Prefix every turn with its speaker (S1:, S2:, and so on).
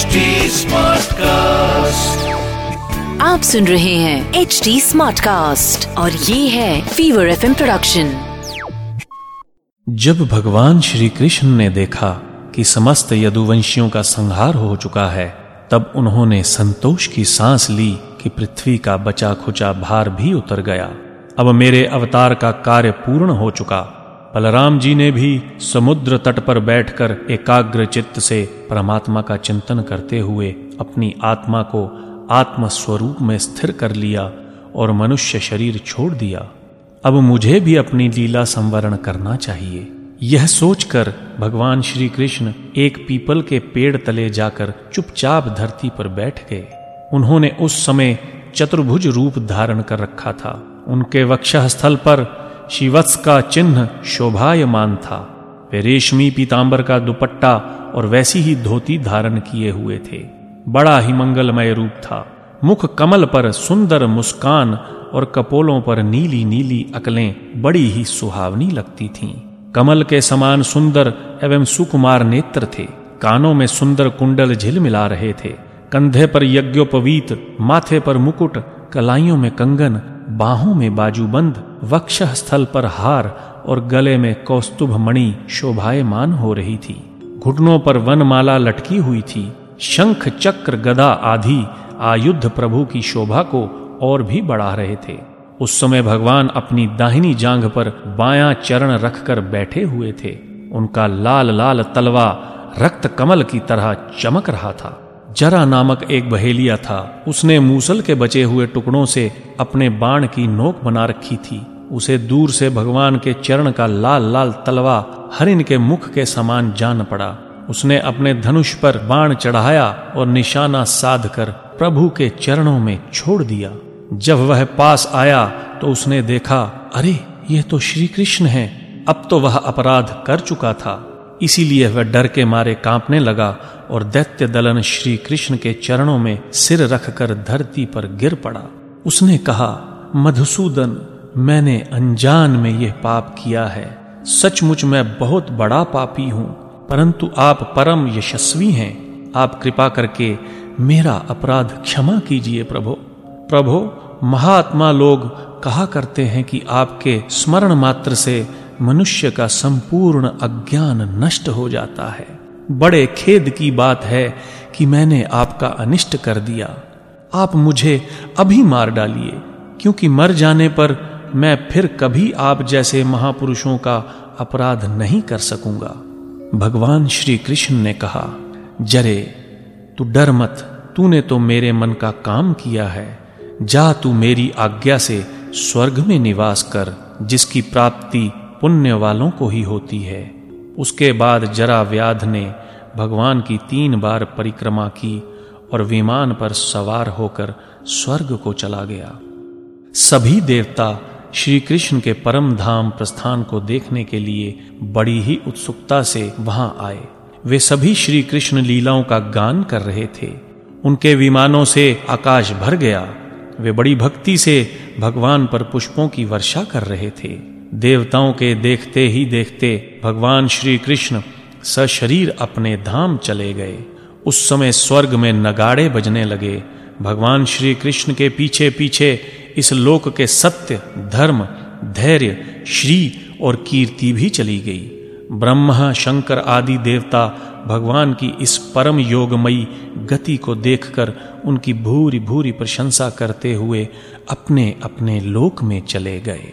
S1: HD Smartcast.
S2: आप सुन रहे हैं एच डी स्मार्ट कास्ट और ये है फीवर एफ़ प्रोडक्शन
S3: जब भगवान श्री कृष्ण ने देखा कि समस्त यदुवंशियों का संहार हो चुका है तब उन्होंने संतोष की सांस ली कि पृथ्वी का बचा खुचा भार भी उतर गया। अब मेरे अवतार का कार्य पूर्ण हो चुका। बलराम जी ने भी समुद्र तट पर बैठकर एकाग्र चित्त से परमात्मा का चिंतन करते हुए अपनी आत्मा को आत्म स्वरूप में स्थिर कर लिया और मनुष्य शरीर छोड़ दिया। अब मुझे भी अपनी लीला संवरण करना चाहिए। यह सोचकर भगवान श्री कृष्ण एक पीपल के पेड़ तले जाकर चुपचाप धरती पर बैठ गए। उन्होंने उस समय चतुर्भुज रूप धारण कर रखा था। उनके वक्षः स्थल पर शिवत्स का चिन्ह शोभायमान था। वे रेशमी पीतांबर का दुपट्टा और वैसी ही धोती धारण किए हुए थे। बड़ा ही मंगलमय रूप था। मुख कमल पर सुंदर मुस्कान और कपोलों पर नीली नीली अकलें बड़ी ही सुहावनी लगती थीं। कमल के समान सुंदर एवं सुकुमार नेत्र थे। कानों में सुंदर कुंडल झिलमिला रहे थे। कंधे पर यज्ञोपवीत, माथे पर मुकुट, कलाइयों में कंगन बाहों में बाजूबंद वक्ष स्थल पर हार और गले में कौस्तुभ मणि शोभायमान हो रही थी। घुटनों पर वनमाला लटकी हुई थी। शंख चक्र गदा आदि आयुद्ध प्रभु की शोभा को और भी बढ़ा रहे थे। उस समय भगवान अपनी दाहिनी जांघ पर बायां चरण रखकर बैठे हुए थे। उनका लाल लाल तलवा रक्त कमल की तरह चमक रहा था। जरा नामक एक बहेलिया था। उसने मूसल के बचे हुए टुकड़ों से अपने बाण की नोक बना रखी थी। उसे दूर से भगवान के चरण का लाल लाल तलवा, हरिन के मुख के समान जान पड़ा। उसने अपने धनुष पर बाण चढ़ाया और निशाना साध कर प्रभु के चरणों में छोड़ दिया। जब वह पास आया तो उसने देखा, अरे यह तो श्री कृष्ण है। अब तो वह अपराध कर चुका था। इसीलिए वह डर के मारे कांपने लगा और दैत्य दलन श्री कृष्ण के चरणों में सिर रखकर धरती पर गिर पड़ा। उसने कहा, मधुसूदन, मैंने अनजान में यह पाप किया है। सचमुच मैं बहुत बड़ा पापी हूँ, परंतु आप परम यशस्वी हैं। आप कृपा करके मेरा अपराध क्षमा कीजिए प्रभो। प्रभो, महात्मा लोग कहा करते हैं कि आपके स्मरण मात्र से मनुष्य का संपूर्ण अज्ञान नष्ट हो जाता है। बड़े खेद की बात है कि मैंने आपका अनिष्ट कर दिया। आप मुझे अभी मार डालिए, क्योंकि मर जाने पर मैं फिर कभी आप जैसे महापुरुषों का अपराध नहीं कर सकूँगा। भगवान श्री कृष्ण ने कहा, जरे, तू डर मत। तूने तो मेरे मन का काम किया है। जा तू मेरी आज्ञा से स्वर्ग में निवास कर, जिसकी प्राप्ति पुण्य वालों को ही होती है। उसके बाद जरा व्याध ने भगवान की तीन बार परिक्रमा की और विमान पर सवार होकर स्वर्ग को चला गया। सभी देवता श्री कृष्ण के परम धाम प्रस्थान को देखने के लिए बड़ी ही उत्सुकता से वहाँ आए। वे सभी श्री कृष्ण लीलाओं का गान कर रहे थे। उनके विमानों से आकाश भर गया। वे बड़ी भक्ति से भगवान पर पुष्पों की वर्षा कर रहे थे। देवताओं के देखते ही देखते भगवान श्री कृष्ण सशरीर अपने धाम चले गए। उस समय स्वर्ग में नगाड़े बजने लगे। भगवान श्री कृष्ण के पीछे पीछे इस लोक के सत्य, धर्म, धैर्य, श्री और कीर्ति भी चली गई। ब्रह्मा, शंकर आदि देवता भगवान की इस परम योगमयी गति को देखकर उनकी भूरी भूरी प्रशंसा करते हुए अपने अपने लोक में चले गए।